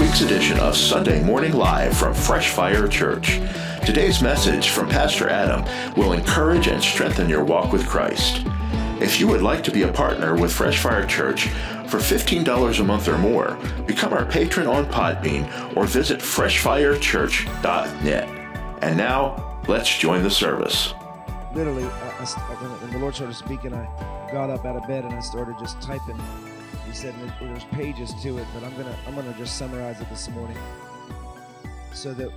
Week's edition of Sunday Morning Live from Fresh Fire Church. Today's message from Pastor Adam will encourage and strengthen your walk with Christ. If you would like to be a partner with Fresh Fire Church for $15 a month or more, become our patron on Podbean or visit freshfirechurch.net. And now, let's join the service. Literally, I, I, when the Lord started speaking, I got up out of bed and I started just typing he said there's pages to it, but I'm gonna I'm gonna just summarize it this morning so that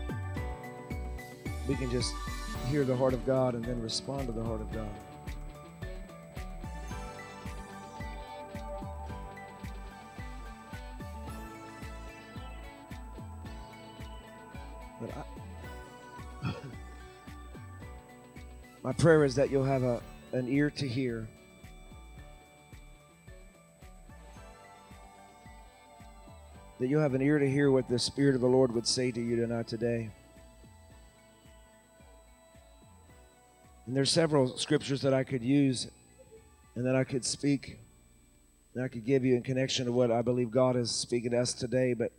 we can just hear the heart of God and then respond to the heart of God. But I, my prayer is that you'll have a, an ear to hear that you'll have an ear to hear what the Spirit of the Lord would say to you tonight today. And there's several scriptures that I could use and that I could speak and I could give you in connection to what I believe God is speaking to us today. But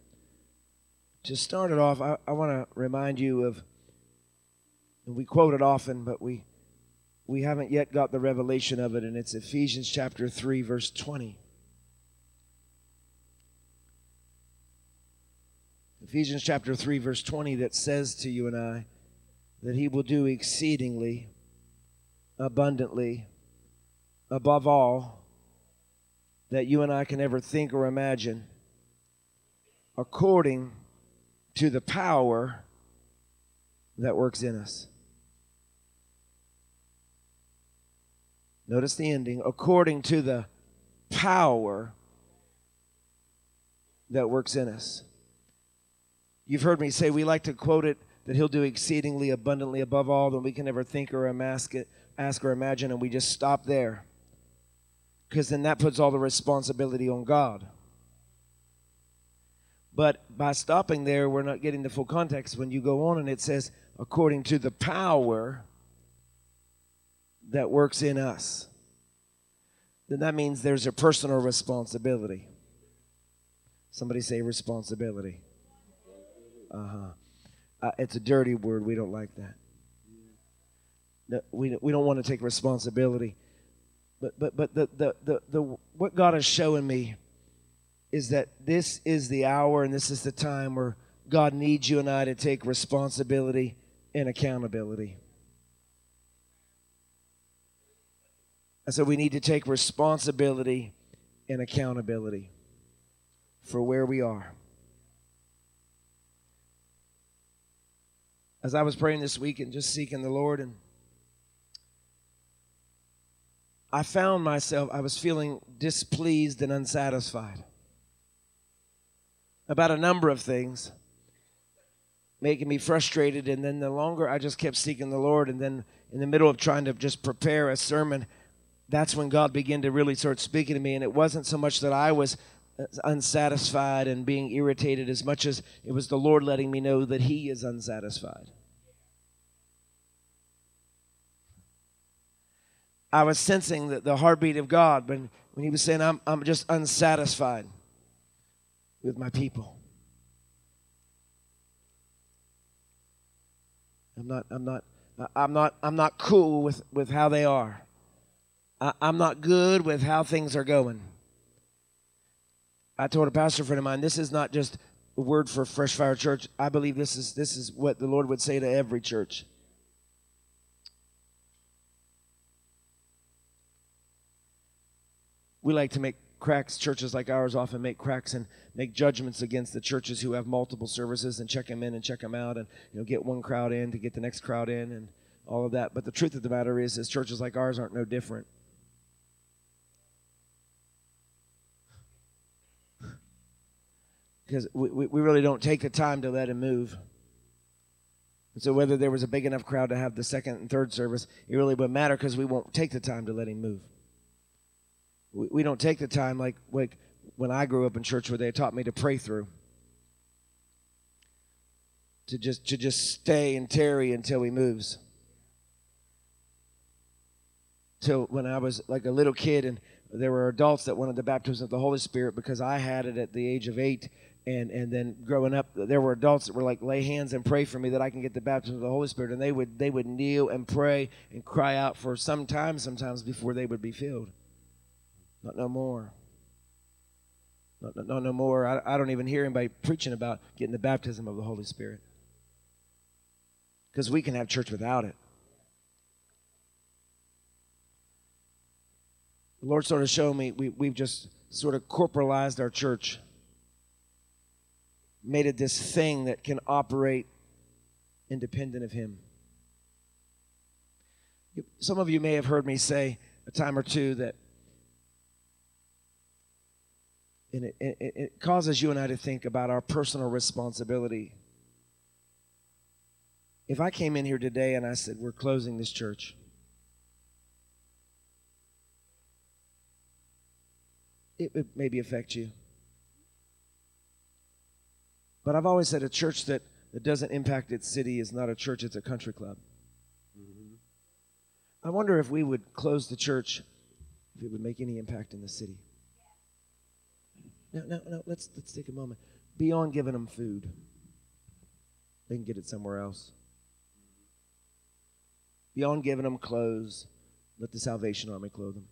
to start it off, I, I want to remind you of, and we quote it often, but we we haven't yet got the revelation of it, and it's Ephesians chapter 3, verse 20. Ephesians chapter 3, verse 20, that says to you and I that He will do exceedingly, abundantly, above all that you and I can ever think or imagine, according to the power that works in us. Notice the ending according to the power that works in us. You've heard me say we like to quote it that he'll do exceedingly abundantly above all than we can ever think or ask or imagine, and we just stop there. Because then that puts all the responsibility on God. But by stopping there, we're not getting the full context. When you go on and it says, according to the power that works in us, then that means there's a personal responsibility. Somebody say responsibility. Uh-huh. Uh, it's a dirty word. We don't like that. No, we, we don't want to take responsibility. But, but, but the, the, the, the, what God is showing me is that this is the hour and this is the time where God needs you and I to take responsibility and accountability. And so we need to take responsibility and accountability for where we are. As I was praying this week and just seeking the Lord, and I found myself, I was feeling displeased and unsatisfied about a number of things, making me frustrated. And then the longer I just kept seeking the Lord, and then in the middle of trying to just prepare a sermon, that's when God began to really start speaking to me. And it wasn't so much that I was unsatisfied and being irritated as much as it was the Lord letting me know that He is unsatisfied. I was sensing the, the heartbeat of God when, when He was saying, I'm, I'm just unsatisfied with my people. I'm not, I'm not, I'm not, I'm not cool with, with how they are. I, I'm not good with how things are going. I told a pastor friend of mine, this is not just a word for Fresh Fire Church. I believe this is this is what the Lord would say to every church. We like to make cracks. Churches like ours often make cracks and make judgments against the churches who have multiple services and check them in and check them out and you know get one crowd in to get the next crowd in and all of that. But the truth of the matter is, is churches like ours aren't no different. Because we, we really don't take the time to let him move. And so whether there was a big enough crowd to have the second and third service, it really wouldn't matter because we won't take the time to let him move. We, we don't take the time like, like when I grew up in church where they taught me to pray through. To just to just stay and tarry until he moves. Till when I was like a little kid and there were adults that wanted the baptism of the Holy Spirit because I had it at the age of eight and and then growing up there were adults that were like lay hands and pray for me that I can get the baptism of the Holy Spirit. And they would they would kneel and pray and cry out for some time sometimes before they would be filled. Not no more. Not, not no more. I, I don't even hear anybody preaching about getting the baptism of the Holy Spirit. Because we can have church without it. The Lord sort of showed me we, we've just sort of corporalized our church made it this thing that can operate independent of Him. Some of you may have heard me say a time or two that, and it, it, it causes you and I to think about our personal responsibility. If I came in here today and I said, We're closing this church, it would maybe affect you. But I've always said a church that, that doesn't impact its city is not a church, it's a country club. Mm-hmm. I wonder if we would close the church, if it would make any impact in the city. Now, now, now let's, let's take a moment. Beyond giving them food, they can get it somewhere else. Beyond giving them clothes, let the Salvation Army clothe them.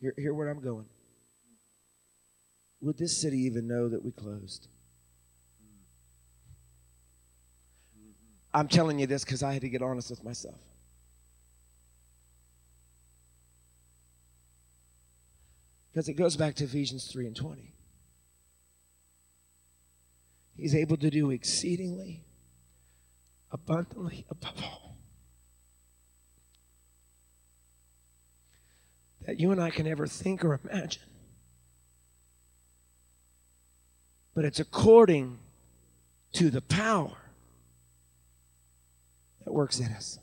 Hear, hear where I'm going. Would this city even know that we closed? I'm telling you this because I had to get honest with myself. Because it goes back to Ephesians 3 and 20. He's able to do exceedingly, abundantly above all. That you and I can ever think or imagine. But it's according to the power works in us.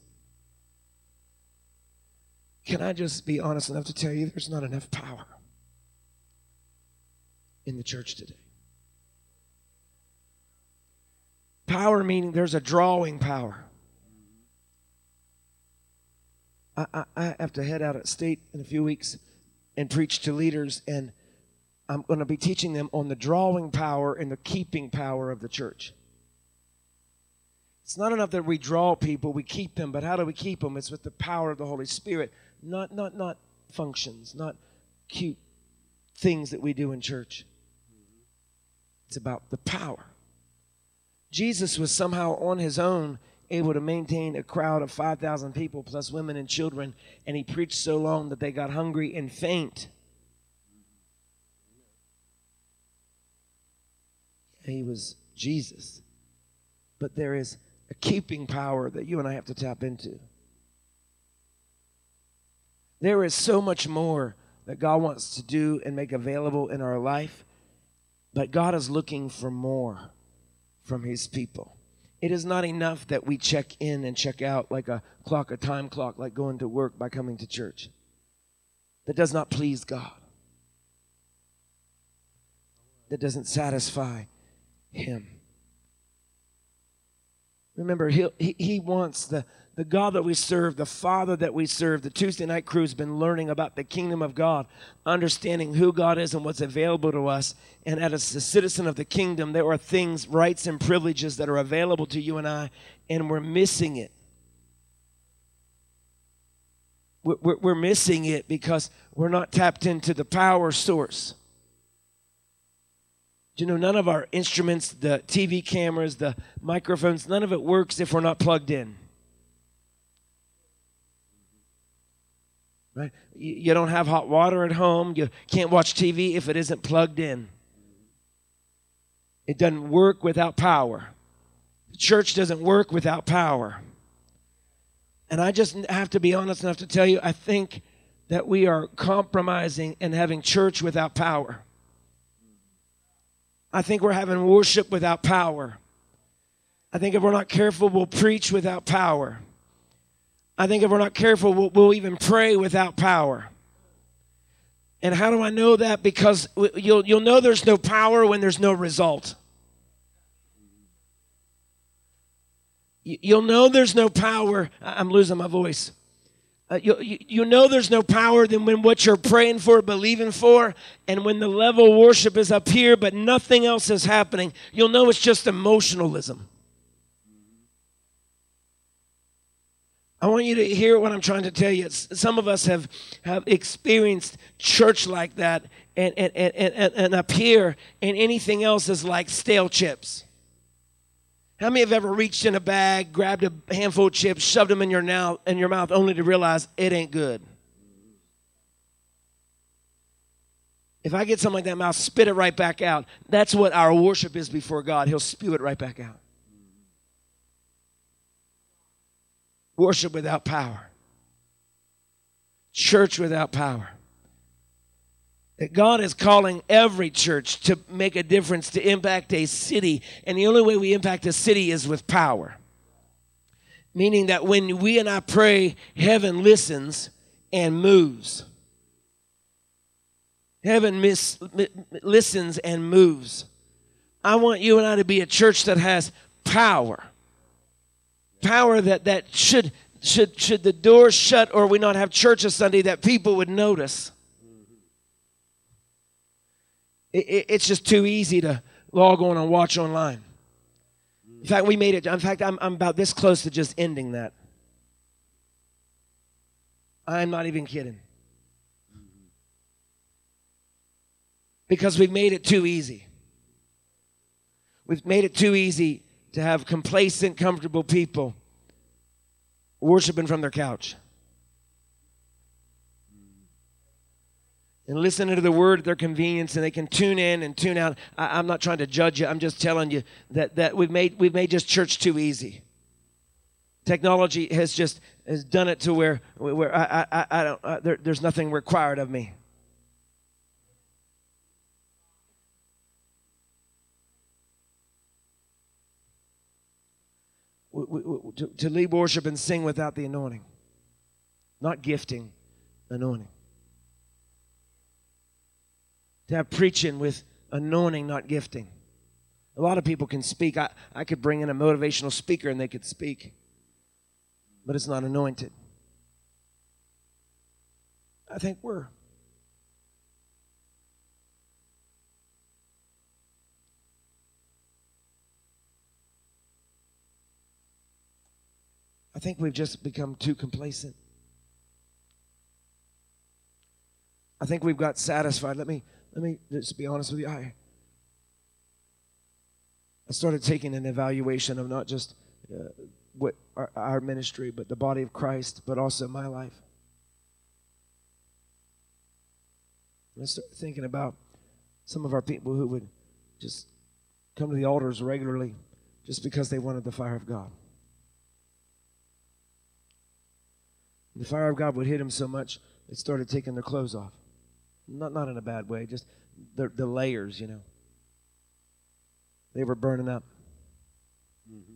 Can I just be honest enough to tell you there's not enough power in the church today? Power meaning there's a drawing power. I, I, I have to head out of state in a few weeks and preach to leaders, and I'm going to be teaching them on the drawing power and the keeping power of the church. It's not enough that we draw people, we keep them, but how do we keep them? It's with the power of the Holy Spirit, not not not functions, not cute things that we do in church. It's about the power. Jesus was somehow on his own able to maintain a crowd of 5,000 people plus women and children, and he preached so long that they got hungry and faint. He was Jesus. But there is a keeping power that you and I have to tap into. There is so much more that God wants to do and make available in our life, but God is looking for more from His people. It is not enough that we check in and check out like a clock, a time clock, like going to work by coming to church. That does not please God. That doesn't satisfy Him. Remember, he, he, wants the, the God that we serve, the Father that we serve. The Tuesday night crew has been learning about the kingdom of God, understanding who God is and what's available to us. And as a citizen of the kingdom, there are things, rights, and privileges that are available to you and I, and we're missing it. We're, we're missing it because we're not tapped into the power source you know, none of our instruments, the TV cameras, the microphones, none of it works if we're not plugged in. Right? You don't have hot water at home. You can't watch TV if it isn't plugged in. It doesn't work without power. The church doesn't work without power. And I just have to be honest enough to tell you, I think that we are compromising and having church without power. I think we're having worship without power. I think if we're not careful, we'll preach without power. I think if we're not careful, we'll, we'll even pray without power. And how do I know that? Because you'll, you'll know there's no power when there's no result. You'll know there's no power. I'm losing my voice. Uh, you, you, know there's no power than when what you're praying for, believing for, and when the level of worship is up here, but nothing else is happening. You'll know it's just emotionalism. I want you to hear what I'm trying to tell you. Some of us have, have experienced church like that, and, and, and, and up here, and anything else is like stale chips. How many have ever reached in a bag, grabbed a handful of chips, shoved them in your, now, in your mouth only to realize it ain't good? If I get something like that mouth, spit it right back out. That's what our worship is before God. He'll spew it right back out. Worship without power. Church without power God is calling every church to make a difference, to impact a city. And the only way we impact a city is with power. Meaning that when we and I pray, heaven listens and moves. Heaven miss, listens and moves. I want you and I to be a church that has power. Power that, that should, should, should the doors shut or we not have church a Sunday, that people would notice it, it's just too easy to log on and watch online. In fact, we made it. In fact, I'm, I'm about this close to just ending that. I'm not even kidding. Because we've made it too easy. We've made it too easy to have complacent, comfortable people worshiping from their couch. And listen to the word at their convenience and they can tune in and tune out. I, am not trying to judge you. I'm just telling you that, that we've made we've made just church too easy. Technology has just has done it to where where i i, I don't uh, there, there's nothing required of me. To, to lead worship and sing without the anointing. Not gifting anointing to have preaching with anointing, not gifting. A lot of people can speak. I, I could bring in a motivational speaker and they could speak, but it's not anointed. I think we're. I think we've just become too complacent. I think we've got satisfied. Let me let me just be honest with you. I, I started taking an evaluation of not just uh, what our, our ministry, but the body of Christ, but also my life. I started thinking about some of our people who would just come to the altars regularly just because they wanted the fire of God. The fire of God would hit them so much, they started taking their clothes off. Not, not in a bad way, just the, the layers, you know. They were burning up. Mm-hmm.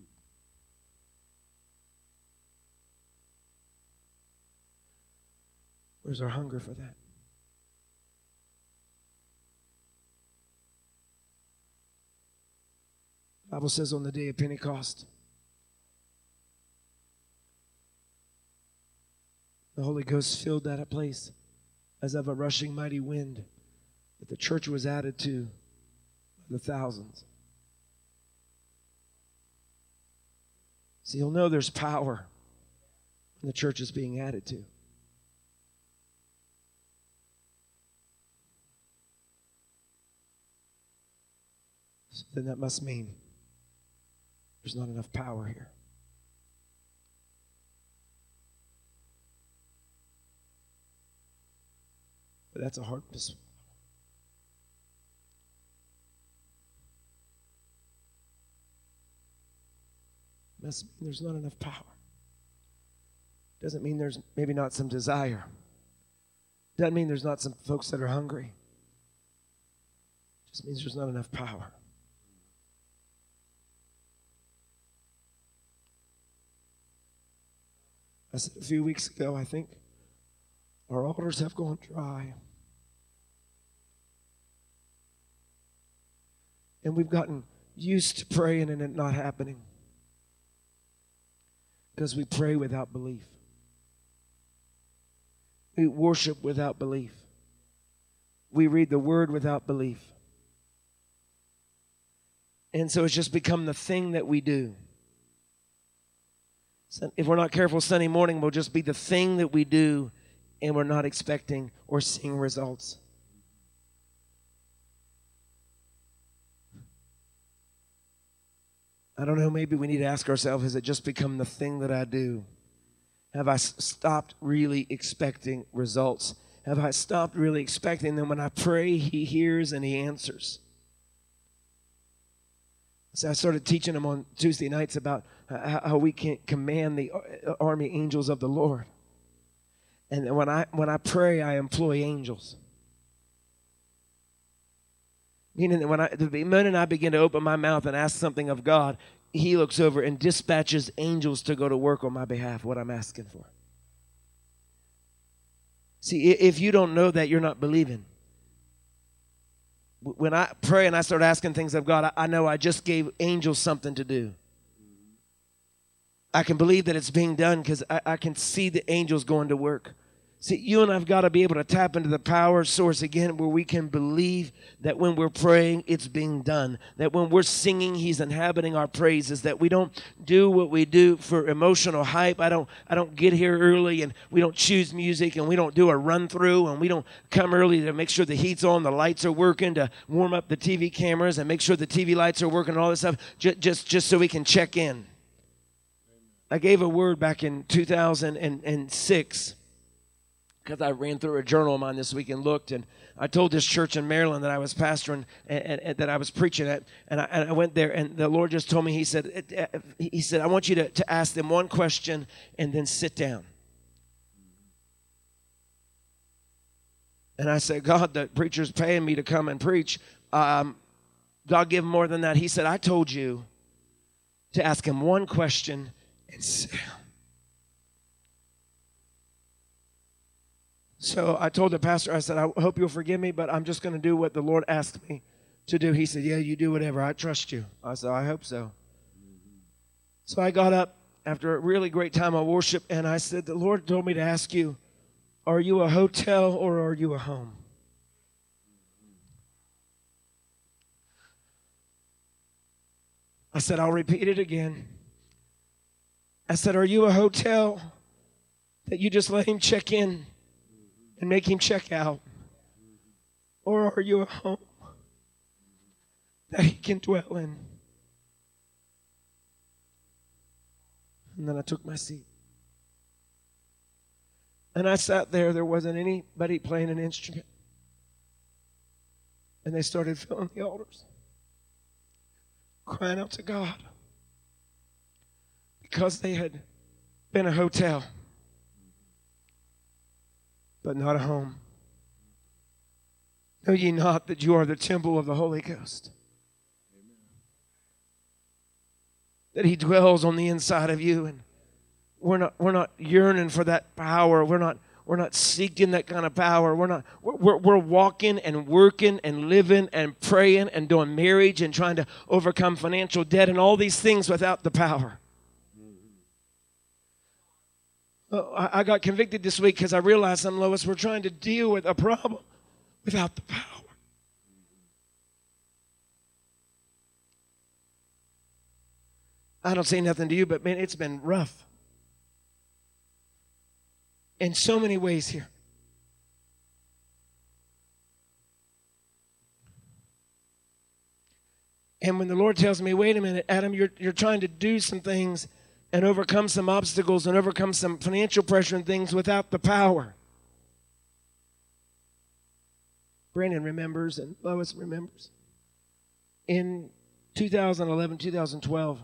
Where's our hunger for that? Bible says on the day of Pentecost, the Holy Ghost filled that place as of a rushing mighty wind that the church was added to the thousands. See, you'll know there's power when the church is being added to. So then that must mean there's not enough power here. But that's a hard Doesn't mean there's not enough power. Doesn't mean there's maybe not some desire. Doesn't mean there's not some folks that are hungry. Just means there's not enough power. I said a few weeks ago, I think our altars have gone dry. And we've gotten used to praying and it not happening. Because we pray without belief. We worship without belief. We read the word without belief. And so it's just become the thing that we do. If we're not careful, Sunday morning will just be the thing that we do, and we're not expecting or seeing results. I don't know, maybe we need to ask ourselves has it just become the thing that I do? Have I stopped really expecting results? Have I stopped really expecting them when I pray, He hears and He answers? So I started teaching them on Tuesday nights about how we can command the uh, uh, army angels of the Lord. And when I when I pray, I employ angels. Meaning that when I, the moment I begin to open my mouth and ask something of God, He looks over and dispatches angels to go to work on my behalf, what I'm asking for. See, if you don't know that, you're not believing. When I pray and I start asking things of God, I know I just gave angels something to do. I can believe that it's being done because I, I can see the angels going to work. See, you and I've got to be able to tap into the power source again where we can believe that when we're praying, it's being done. That when we're singing, He's inhabiting our praises. That we don't do what we do for emotional hype. I don't, I don't get here early and we don't choose music and we don't do a run through and we don't come early to make sure the heat's on, the lights are working, to warm up the TV cameras and make sure the TV lights are working and all this stuff just, just, just so we can check in. I gave a word back in 2006 because I ran through a journal of mine this week and looked, and I told this church in Maryland that I was pastoring and, and, and that I was preaching at, and I, and I, went there, and the Lord just told me, He said, He said, I want you to, to ask them one question and then sit down. And I said, God, the preacher's paying me to come and preach. Um, God give more than that. He said, I told you to ask him one question and sit down. So I told the pastor, I said, I hope you'll forgive me, but I'm just going to do what the Lord asked me to do. He said, Yeah, you do whatever. I trust you. I said, I hope so. So I got up after a really great time of worship and I said, The Lord told me to ask you, Are you a hotel or are you a home? I said, I'll repeat it again. I said, Are you a hotel that you just let him check in? And make him check out? Or are you a home that he can dwell in? And then I took my seat. And I sat there. There wasn't anybody playing an instrument. And they started filling the altars, crying out to God because they had been a hotel but not a home. Know ye not that you are the temple of the Holy Ghost? That He dwells on the inside of you, and we're not we're not yearning for that power. We're not we're not seeking that kind of power. We're not we're, we're walking and working and living and praying and doing marriage and trying to overcome financial debt and all these things without the power. Uh, I got convicted this week because I realized I'm Lois, we're trying to deal with a problem without the power. I don't say nothing to you, but man, it's been rough in so many ways here. And when the Lord tells me, wait a minute, Adam, you're, you're trying to do some things and overcome some obstacles and overcome some financial pressure and things without the power. Brandon remembers and Lois remembers. In 2011, 2012,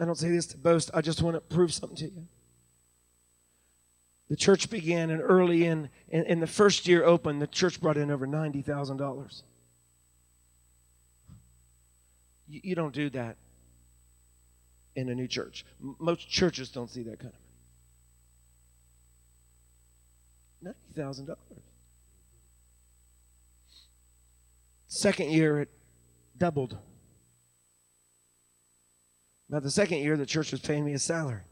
I don't say this to boast, I just want to prove something to you. The church began, and early in, in, in the first year open, the church brought in over $90,000. You, you don't do that in a new church. Most churches don't see that kind of money. $90,000. Second year, it doubled. Now, the second year, the church was paying me a salary.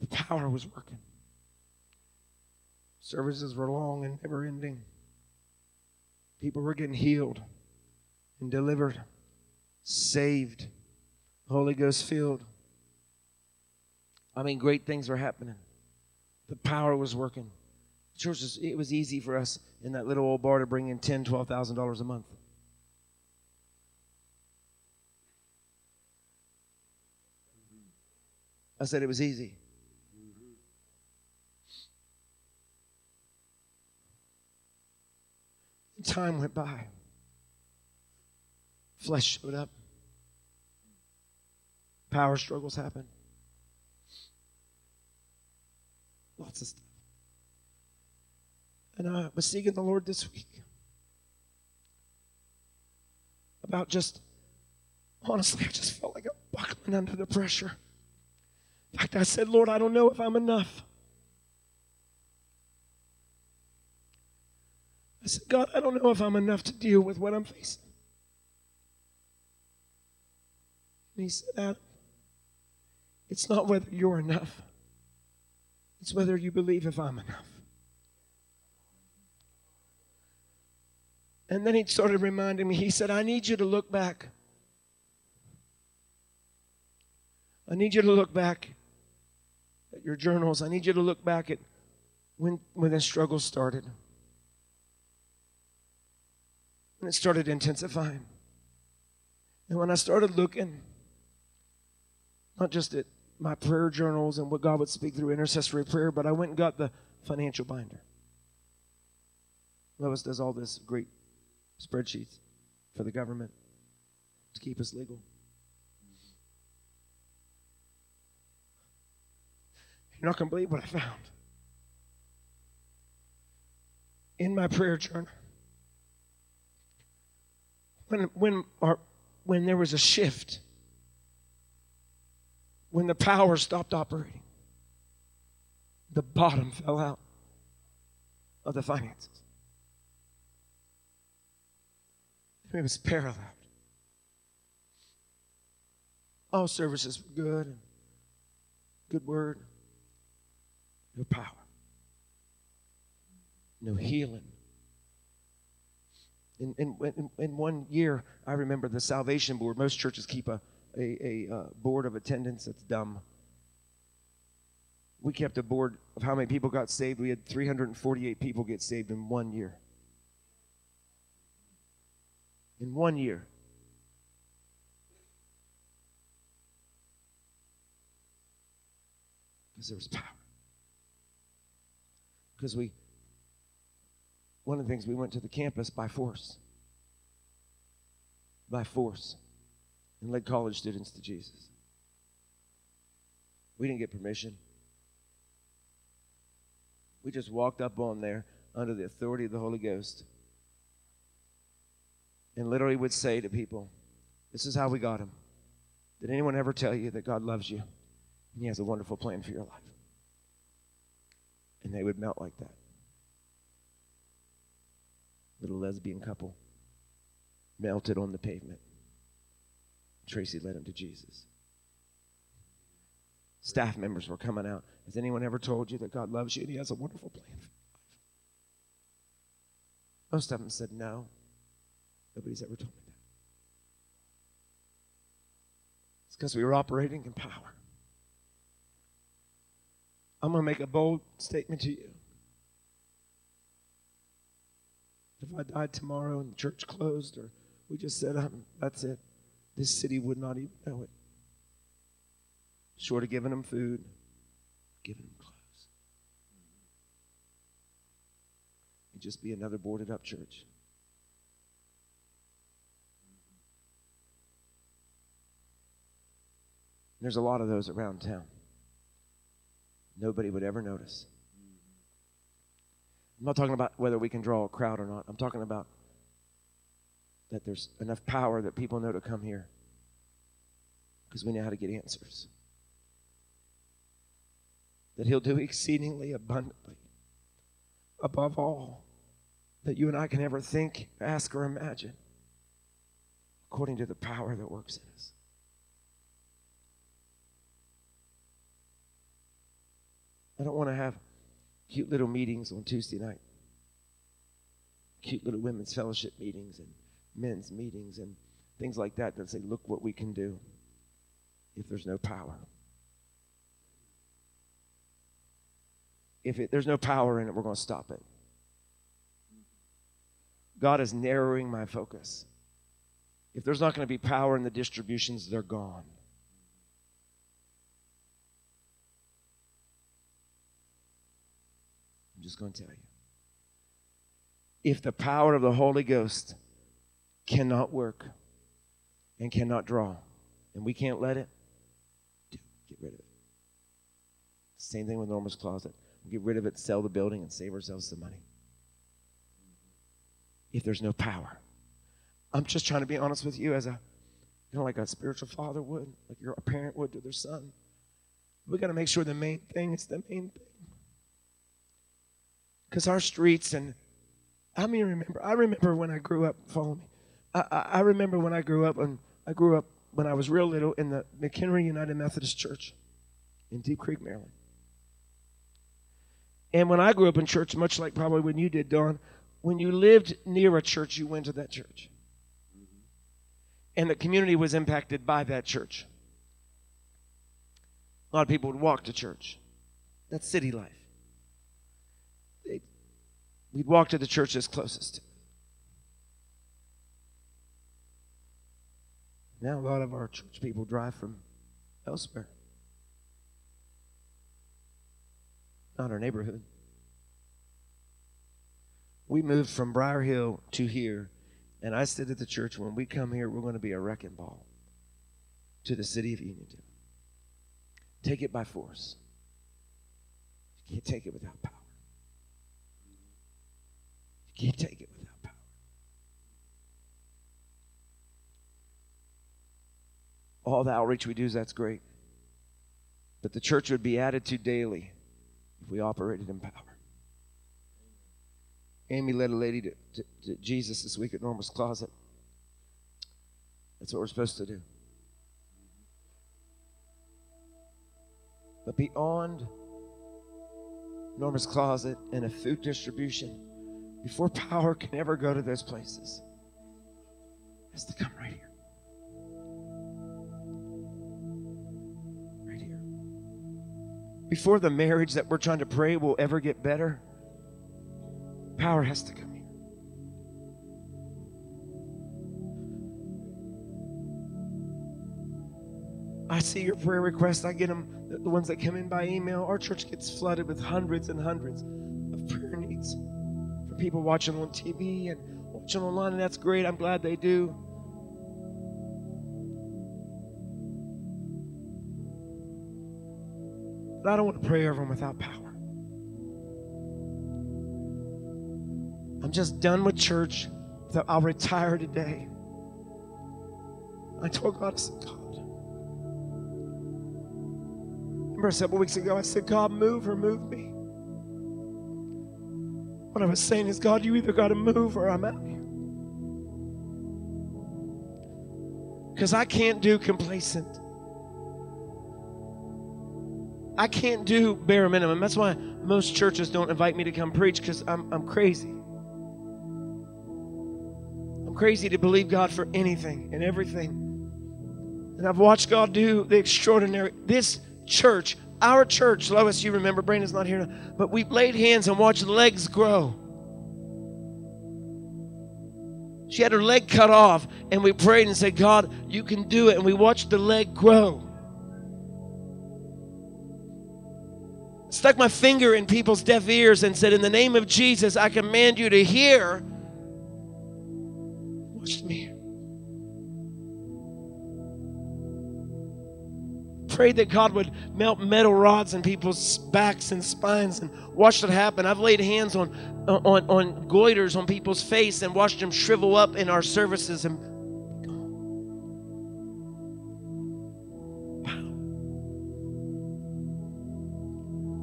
The power was working. Services were long and never ending. People were getting healed and delivered, saved, Holy Ghost filled. I mean, great things were happening. The power was working. Church, it was easy for us in that little old bar to bring in ten, twelve thousand dollars a month. I said it was easy. Time went by. Flesh showed up. Power struggles happened. Lots of stuff. And I was seeking the Lord this week about just, honestly, I just felt like I'm buckling under the pressure. In fact, I said, Lord, I don't know if I'm enough. I said, God, I don't know if I'm enough to deal with what I'm facing. And he said, Adam, it's not whether you're enough, it's whether you believe if I'm enough. And then he started reminding me, he said, I need you to look back. I need you to look back at your journals. I need you to look back at when, when the struggle started. And it started intensifying. And when I started looking, not just at my prayer journals and what God would speak through intercessory prayer, but I went and got the financial binder. Lois does all this great spreadsheets for the government to keep us legal. You're not going to believe what I found. In my prayer journal, when, when, our, when there was a shift, when the power stopped operating, the bottom fell out of the finances. It was paralleled. All services were good good word. No power. No healing. In, in, in, one year, I remember the Salvation Board. Most churches keep a, a, a uh, board of attendance that's dumb. We kept a board of how many people got saved. We had 348 people get saved in one year. In one year. Because there was power. Because we one of the things we went to the campus by force. By force. And led college students to Jesus. We didn't get permission. We just walked up on there under the authority of the Holy Ghost and literally would say to people, This is how we got him. Did anyone ever tell you that God loves you and He has a wonderful plan for your life? And they would melt like that little lesbian couple melted on the pavement. Tracy led him to Jesus. Staff members were coming out. Has anyone ever told you that God loves you and He has a wonderful plan for your life? Most of them said no. Nobody's ever told me that. It's because we were operating in power. I'm going to make a bold statement to you. If I died tomorrow and the church closed or we just said, that's it, this city would not even know it. Short of giving them food, giving them clothes. It'd just be another boarded up church. There's a lot of those around town. Nobody would ever notice. I'm not talking about whether we can draw a crowd or not. I'm talking about that there's enough power that people know to come here because we know how to get answers. That He'll do exceedingly abundantly, above all that you and I can ever think, ask, or imagine, according to the power that works in us. I don't want to have cute little meetings on Tuesday night, cute little women's fellowship meetings and men's meetings and things like that that say, look what we can do if there's no power. If it, there's no power in it, we're going to stop it. God is narrowing my focus. If there's not going to be power in the distributions, they're gone. I'm just going to tell you. If the power of the Holy Ghost cannot work and cannot draw, and we can't let it, get rid of it. Same thing with Norma's Closet. Get rid of it, sell the building, and save ourselves some money. If there's no power. I'm just trying to be honest with you as a, you know, like a spiritual father would, like your parent would to their son. We got to make sure the main thing is the main thing. Because our streets and I mean, remember, I remember when I grew up. Follow me. I, I, remember when I grew up, and I grew up when I was real little in the McHenry United Methodist Church in Deep Creek, Maryland. And when I grew up in church, much like probably when you did, Don, when you lived near a church, you went to that church. And the community was impacted by that church. A lot of people would walk to church. That's city life. We'd walk to the church that's closest. Now, a lot of our church people drive from elsewhere. Not our neighborhood. We moved from Brier Hill to here, and I said at the church, when we come here, we're going to be a wrecking ball to the city of Uniontown. Take it by force. You can't take it without power. You can't take it without All the outreach we do, is that's great. But the church would be added to daily if we operated in power. Amy led a lady to, to, to Jesus this week at Norma's Closet. That's what we're supposed to do. But beyond Norma's Closet and a food distribution, before power can ever go to those places, has to come right here. Before the marriage that we're trying to pray will ever get better, power has to come here. I see your prayer requests. I get them, the ones that come in by email. Our church gets flooded with hundreds and hundreds of prayer needs from people watching on TV and watching online, and that's great. I'm glad they do. But I don't want to pray over them without power. I'm just done with church. So I'll retire today. I told God, I said, God. Remember a several weeks ago, I said, God, move or move me. What I was saying is, God, you either got to move or I'm out here. Because I can't do complacent. I can't do bare minimum. That's why most churches don't invite me to come preach because I'm, I'm crazy. I'm crazy to believe God for anything and everything. And I've watched God do the extraordinary. This church, our church, Lois, you remember, Brandon's not here, but we've laid hands and watched legs grow. She had her leg cut off, and we prayed and said, God, you can do it. And we watched the leg grow. Stuck my finger in people's deaf ears and said, In the name of Jesus, I command you to hear. Watch me. Prayed that God would melt metal rods in people's backs and spines and watched it happen. I've laid hands on, uh, on, on goiters on people's face and watched them shrivel up in our services and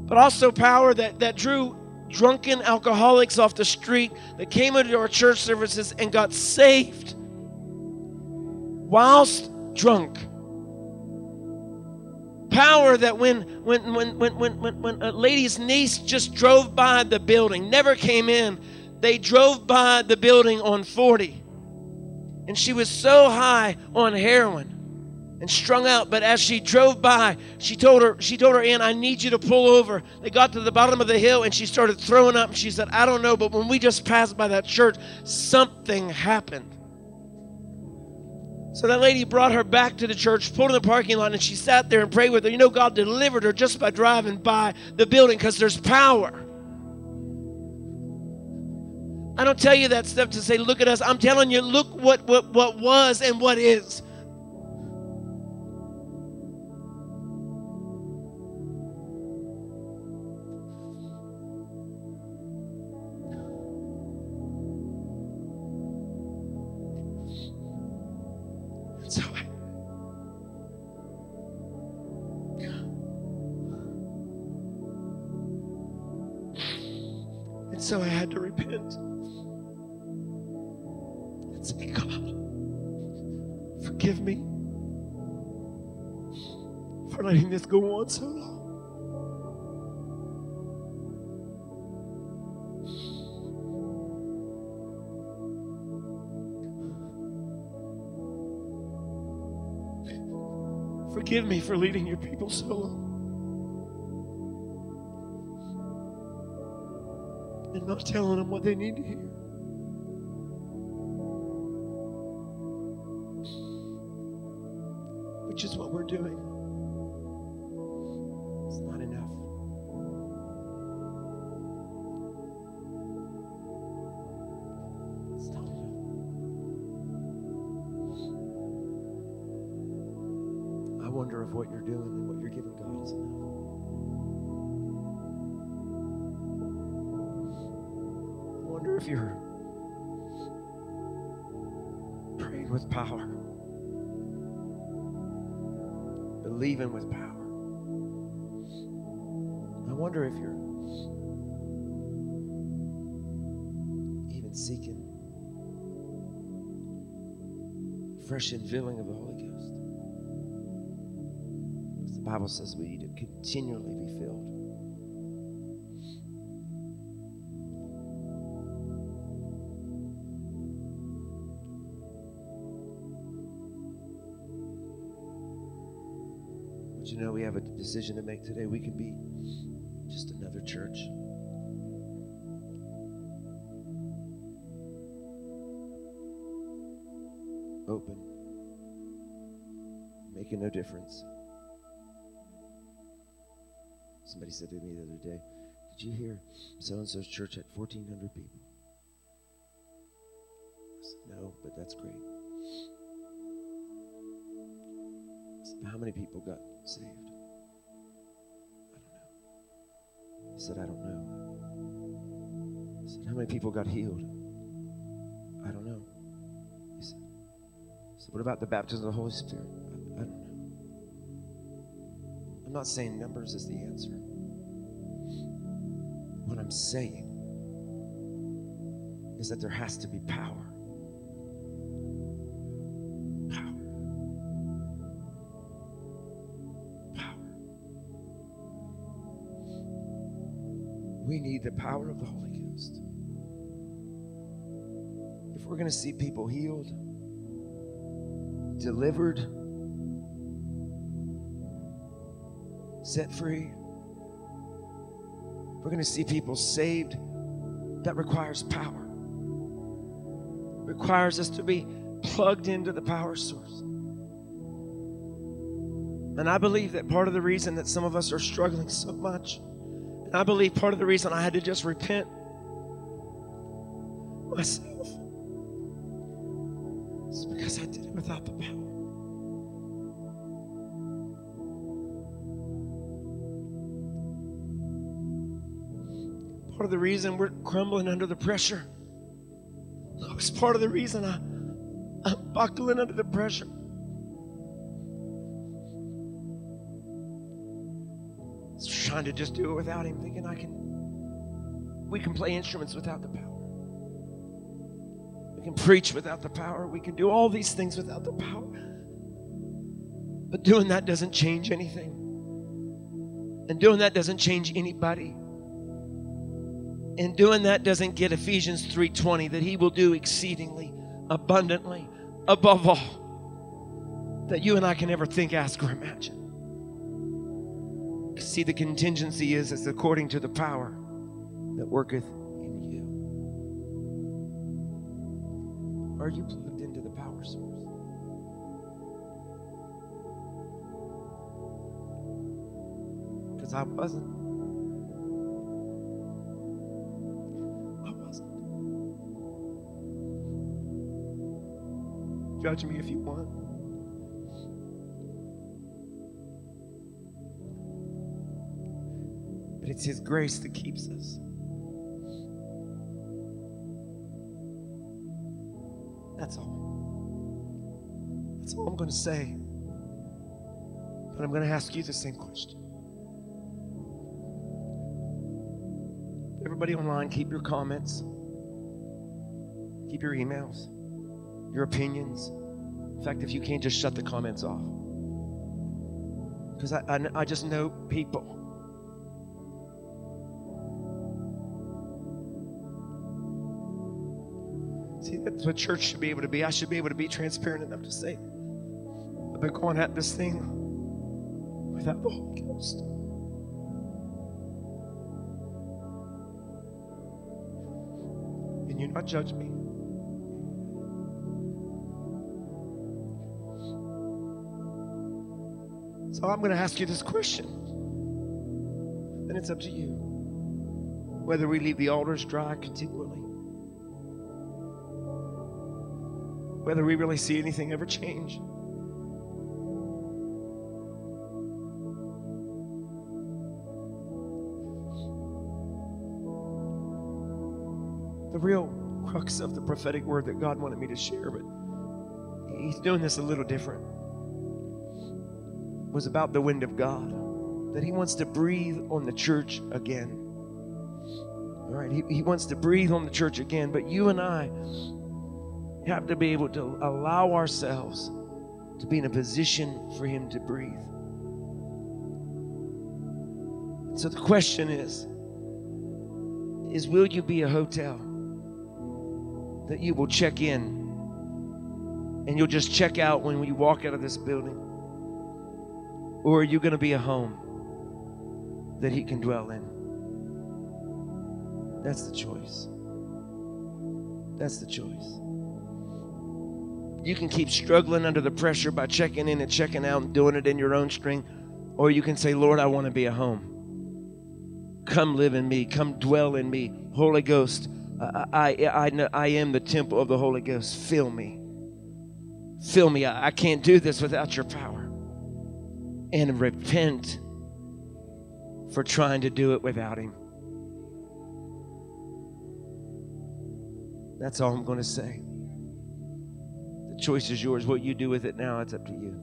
but also power that, that drew drunken alcoholics off the street that came into our church services and got saved whilst drunk power that when when when when when when, when a lady's niece just drove by the building, never came in, they drove by the building on 40. And she was so high on heroin and strung out. But as she drove by she told her she told her aunt i need you to pull over. They got to the bottom of the hill and she started throwing up. And she said i don't know but when we just passed by that church something happened. So that lady brought her back to the church pulled in the parking lot and she sat there and prayed with her. You know god delivered her just by driving by the building because there's power. I don't tell you that stuff to say, look at us. I'm telling you, look what, what, what was and what is. Forgive me for letting this go on so long. Forgive me for leading your people so long. And not telling them what they need to hear. Which is what we're doing. Fresh infilling of the Holy Ghost. The Bible says we need to continually be filled. But you know, we have a decision to make today. We could be just another church. Open, making no difference. Somebody said to me the other day, Did you hear so and so's church had 1,400 people? I said, No, but that's great. I said, How many people got saved? I don't know. He said, I don't know. I said, How many people got healed? I don't know. What about the baptism of the Holy Spirit? I, I don't know. I'm not saying numbers is the answer. What I'm saying is that there has to be power. Power. Power. We need the power of the Holy Ghost. If we're going to see people healed, delivered, set free, we're going to see people saved, that requires power. Requires us to be plugged into the power source. And I believe that part of the reason that some of us are struggling so much, and I believe part of the reason I had to just repent of the reason we're crumbling under the pressure. Was part of the reason I, I'm buckling under the pressure. It's trying to just do it without him, thinking I can. We can play instruments without the power. We can preach without the power. We can do all these things without the power. But doing that doesn't change anything. And doing that doesn't change anybody. And doing that doesn't get Ephesians 3:20 that he will do exceedingly abundantly above all that you and I can ever think, ask, or imagine. See, the contingency is it's according to the power that worketh in you. Are you plugged into the power source? Because I wasn't. Judge me if you want. But it's His grace that keeps us. That's all. That's all I'm going to say. But I'm going to ask you the same question. Everybody online, keep your comments, keep your emails, your opinions. In fact, if you can't, just shut the comments off. Because I, I, I just know people. See, that's what church should be able to be. I should be able to be transparent enough to say, I've been going at this thing without the Holy Ghost. And you not judge me. So I'm going to ask you this question. And it's up to you. Whether we leave the altars dry continually, whether we really see anything ever change. The real crux of the prophetic word that God wanted me to share, but He's doing this a little different, was about the wind of God. That He wants to breathe on the church again. All right, He, he wants to breathe on the church again, but you and I have to be able to allow ourselves to be in a position for Him to breathe. So the question is, is will you be a hotel that you will check in and you'll just check out when you walk out of this building? Or are you going to be a home that He can dwell in? That's the choice. That's the choice. You can keep struggling under the pressure by checking in and checking out and doing it in your own strength. Or you can say, Lord, I want to be a home. Come live in me. Come dwell in me. Holy Ghost, I, I, I, I am the temple of the Holy Ghost. Fill me. Fill me. I, I can't do this without your power. And repent for trying to do it without Him. That's all I'm going to say. The choice is yours. What you do with it now, it's up to you.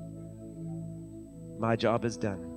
My job is done.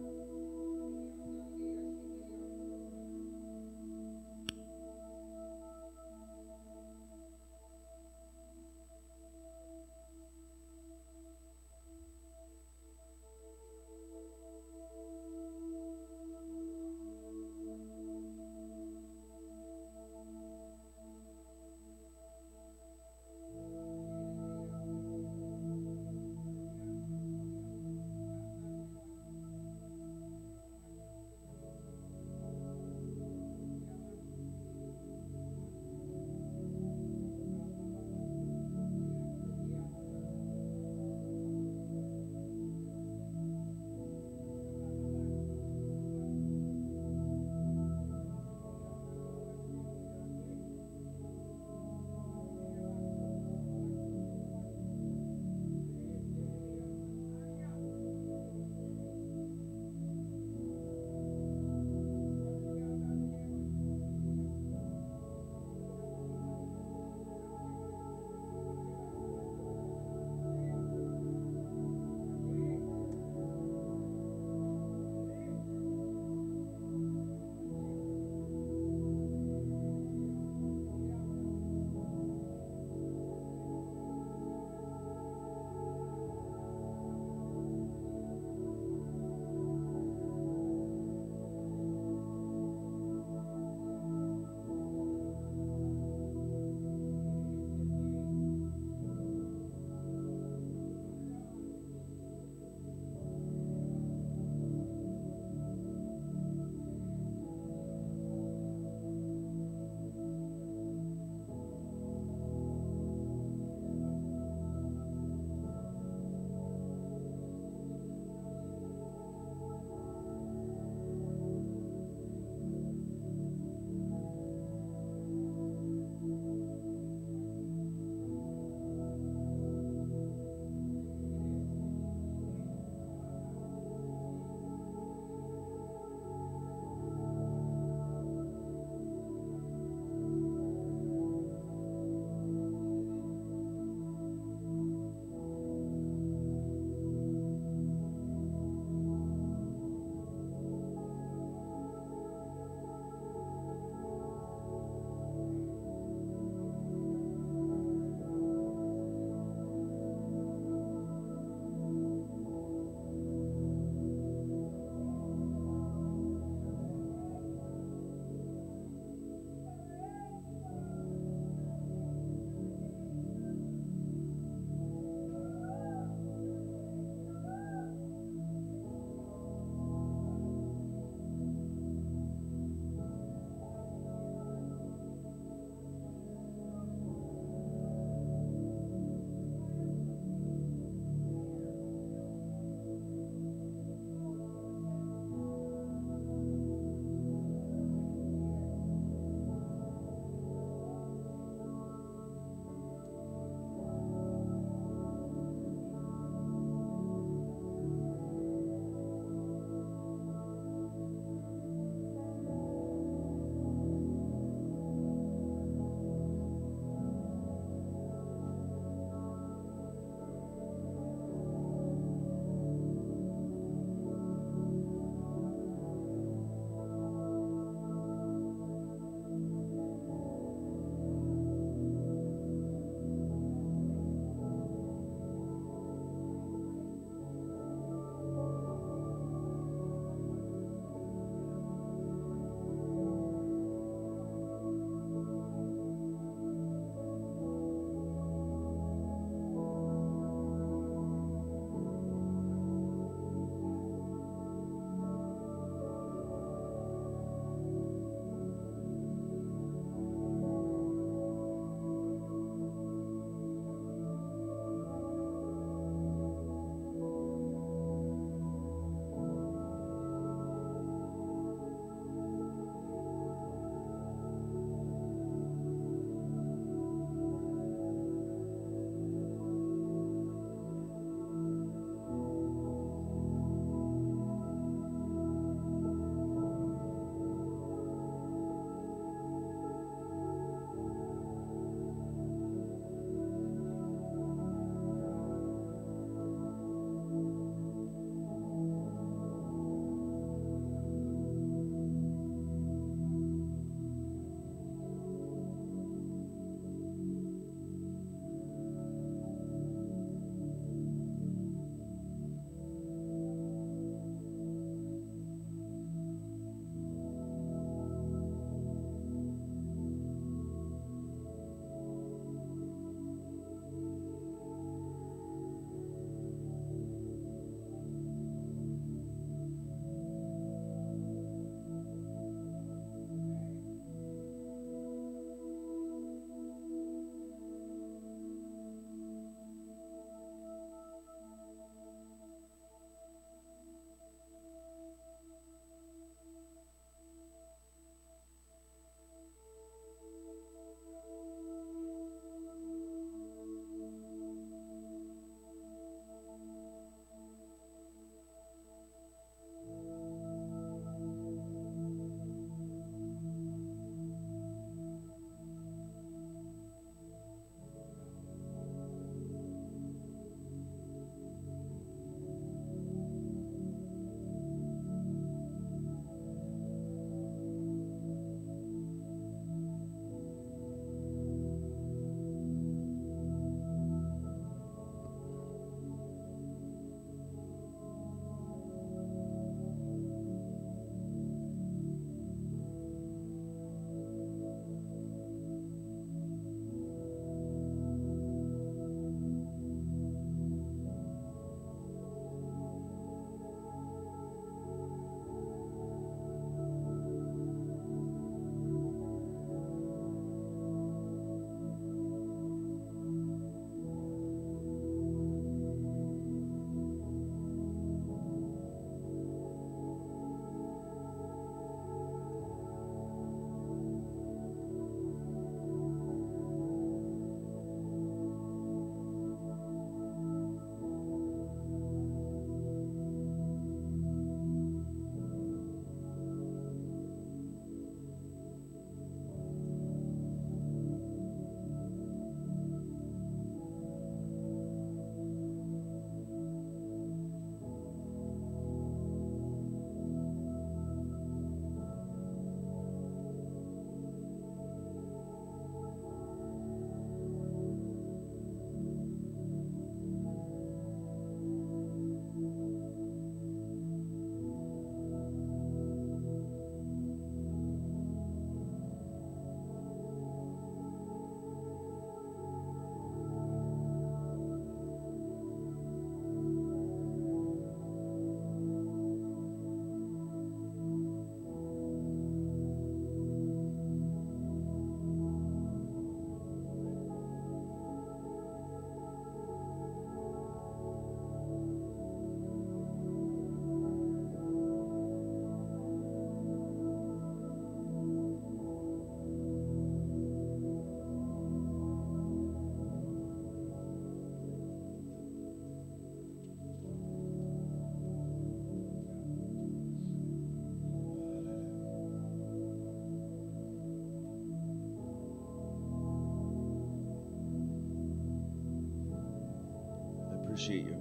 Appreciate you.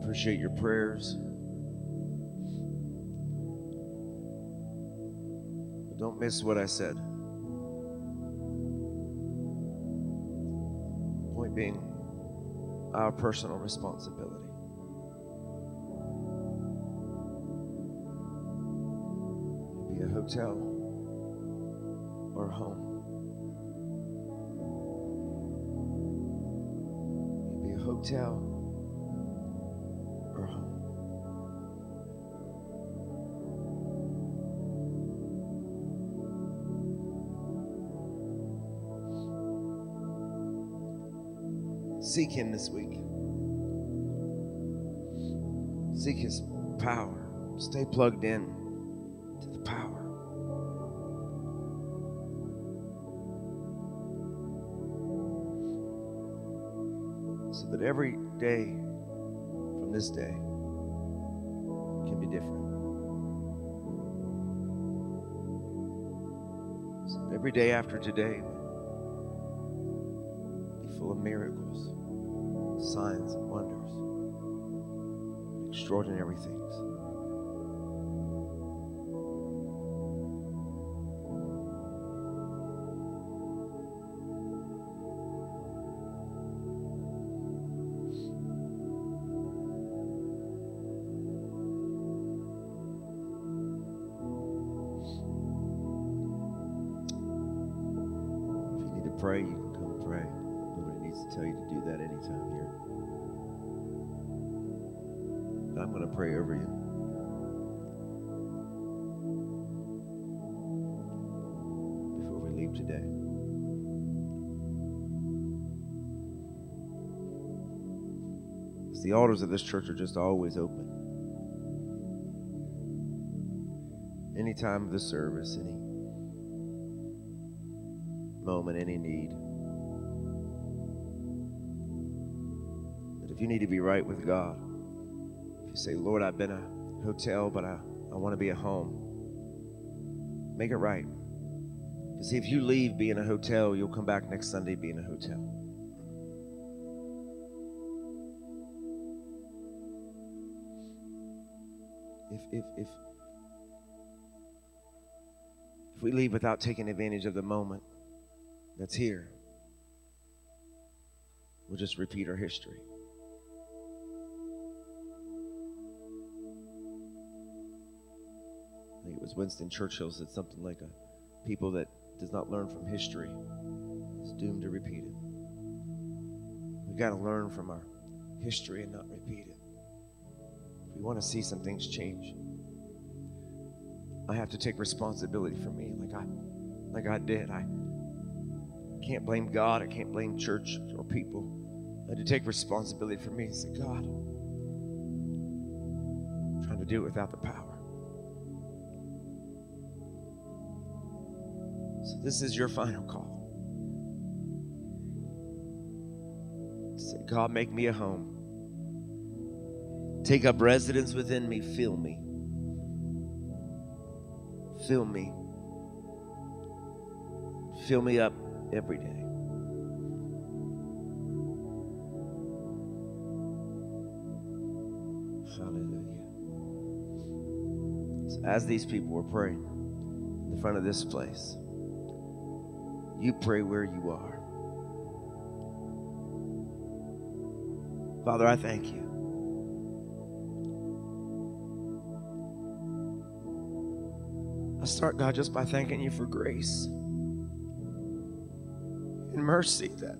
Appreciate your prayers. But don't miss what I said. Point being, our personal responsibility. Be a hotel or a home. Hotel or home. Seek Him this week. Seek His power. Stay plugged in to the power. So that every day from this day can be different. So that every day after today be full of miracles, signs, and wonders, extraordinary things. Altars of this church are just always open. Any time of the service, any moment, any need. But if you need to be right with God, if you say, Lord, I've been a hotel, but I, I want to be a home, make it right. Because if you leave being a hotel, you'll come back next Sunday being a hotel. If, if, if, if we leave without taking advantage of the moment, that's here, we'll just repeat our history. I think it was Winston Churchill said something like a people that does not learn from history is doomed to repeat it. We've got to learn from our history and not repeat it. We want to see some things change, I have to take responsibility for me, like I, like I did. I can't blame God. I can't blame church or people. I had to take responsibility for me and say, God, I'm trying to do it without the power. So this is your final call. Say, God, make me a home. Take up residence within me. Fill me. Fill me. Fill me up every day. Hallelujah. So as these people were praying in front of this place, you pray where you are. Father, I thank you. Start, God, just by thanking you for grace and mercy that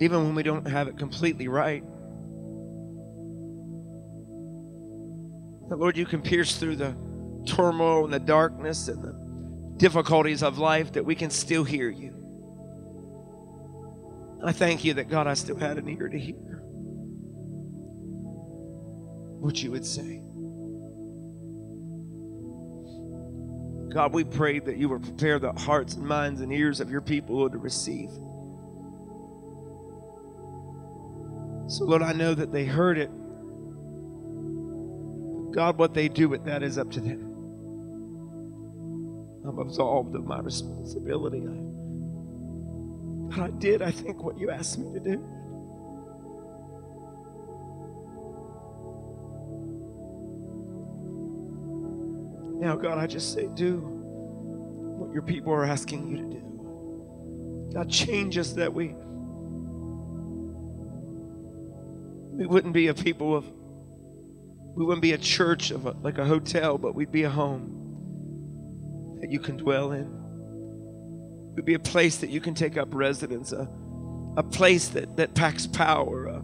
even when we don't have it completely right, that Lord, you can pierce through the turmoil and the darkness and the difficulties of life, that we can still hear you. I thank you that God, I still had an ear to hear what you would say. God, we pray that you would prepare the hearts and minds and ears of your people to receive. So, Lord, I know that they heard it. God, what they do with that is up to them. I'm absolved of my responsibility. I But I did, I think, what you asked me to do. Now, God, I just say, do what your people are asking you to do. God, change us that we we wouldn't be a people of we wouldn't be a church of a, like a hotel, but we'd be a home that you can dwell in. We'd be a place that you can take up residence, a, a place that, that packs power. Uh,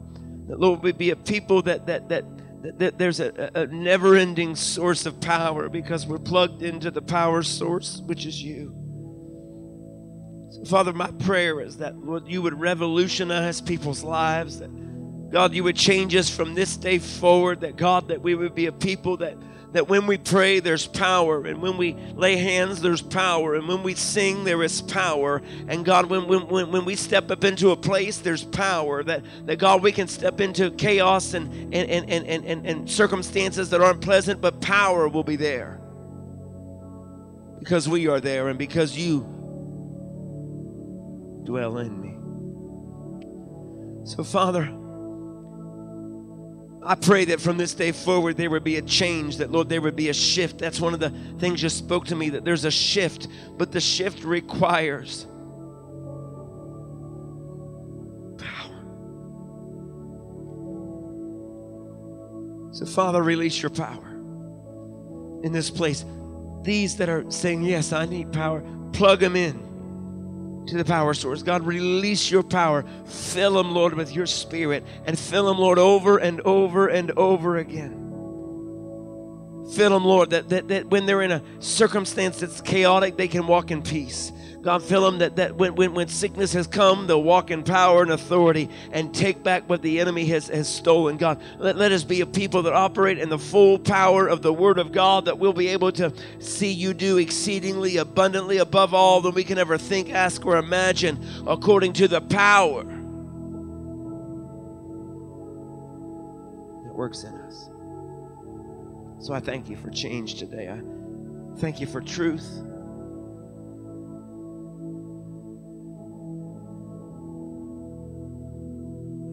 that Lord, we'd be a people that, that, that there's a, a never-ending source of power because we're plugged into the power source, which is you. So, Father, my prayer is that you would revolutionize people's lives. That God, you would change us from this day forward. That God, that we would be a people that that when we pray, there's power, and when we lay hands, there's power, and when we sing, there is power. And God, when, when, when we step up into a place, there's power. That, that God, we can step into chaos and, and, and, and, and, and circumstances that aren't pleasant, but power will be there. Because we are there, and because you dwell in me. So, Father, I pray that from this day forward there would be a change, that Lord, there would be a shift. That's one of the things you spoke to me, that there's a shift, but the shift requires power. So, Father, release your power in this place. These that are saying, Yes, I need power, plug them in to the power source. God, release your power. Fill them, Lord, with your spirit and fill them, Lord, over and over and over again. Fill them, Lord, that, that, that when they're in a circumstance that's chaotic, they can walk in peace. God, fill them that, that when, when, when sickness has come, they'll walk in power and authority and take back what the enemy has, has stolen. God, let, let us be a people that operate in the full power of the Word of God, that we'll be able to see you do exceedingly abundantly above all than we can ever think, ask, or imagine, according to the power that works in us. So I thank you for change today. I thank you for truth.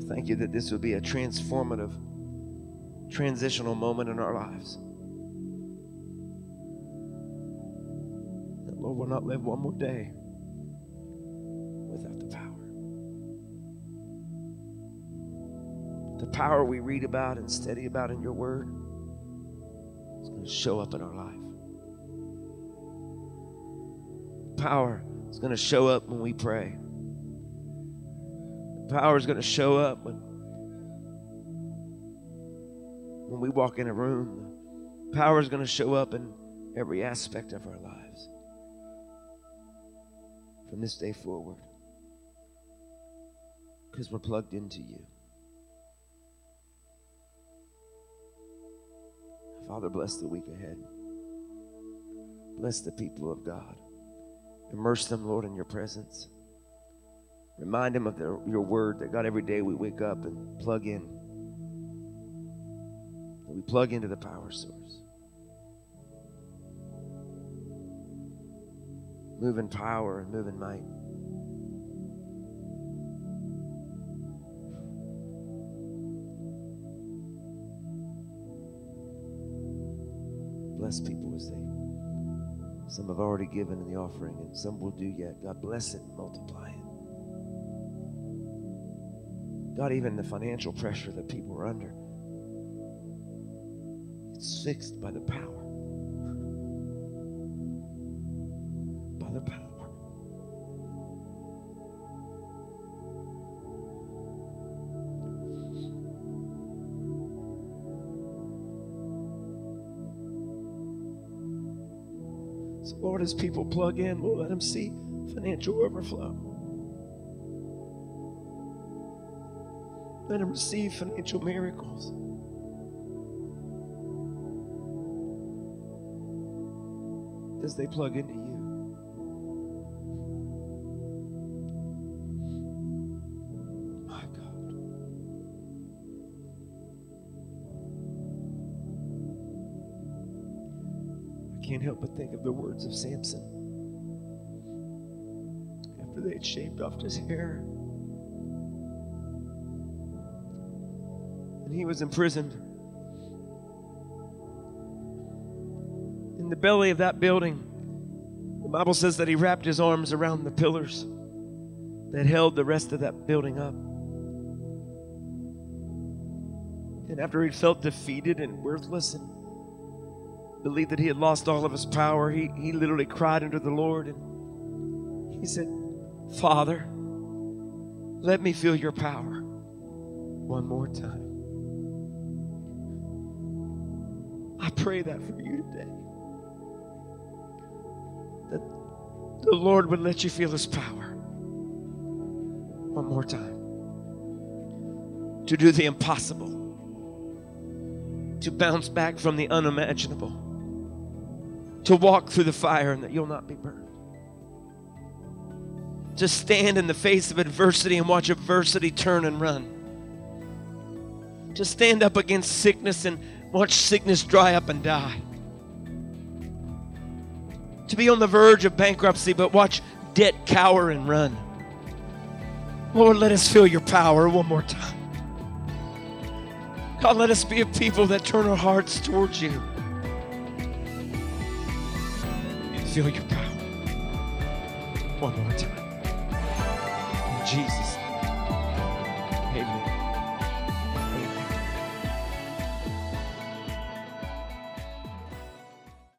Thank you that this will be a transformative, transitional moment in our lives. That, Lord, will not live one more day without the power. The power we read about and study about in your word is going to show up in our life. Power is going to show up when we pray. Power is going to show up when, when we walk in a room. Power is going to show up in every aspect of our lives from this day forward because we're plugged into you. Father, bless the week ahead. Bless the people of God. Immerse them, Lord, in your presence. Remind them of their, your word that God, every day we wake up and plug in. And we plug into the power source. Move in power and move in might. Bless people as they some have already given in the offering and some will do yet. God bless it and multiply it. God, even the financial pressure that people are under, it's fixed by the power. By the power. So, Lord, as people plug in, we'll let them see financial overflow. Let receive financial miracles. As they plug into you. My God. I can't help but think of the words of Samson. after they had shaved off his hair. He was imprisoned. In the belly of that building, the Bible says that he wrapped his arms around the pillars that held the rest of that building up. And after he felt defeated and worthless and believed that he had lost all of his power, he, he literally cried unto the Lord and he said, Father, let me feel your power one more time. Pray that for you today. That the Lord would let you feel his power. One more time. To do the impossible. To bounce back from the unimaginable, to walk through the fire and that you'll not be burned, to stand in the face of adversity and watch adversity turn and run, to stand up against sickness and watch sickness dry up and die, to be on the verge of bankruptcy but watch debt cower and run. Lord, let us feel your power one more time. God, let us be a people that turn our hearts towards you. Feel your power. One more time. In Jesus'.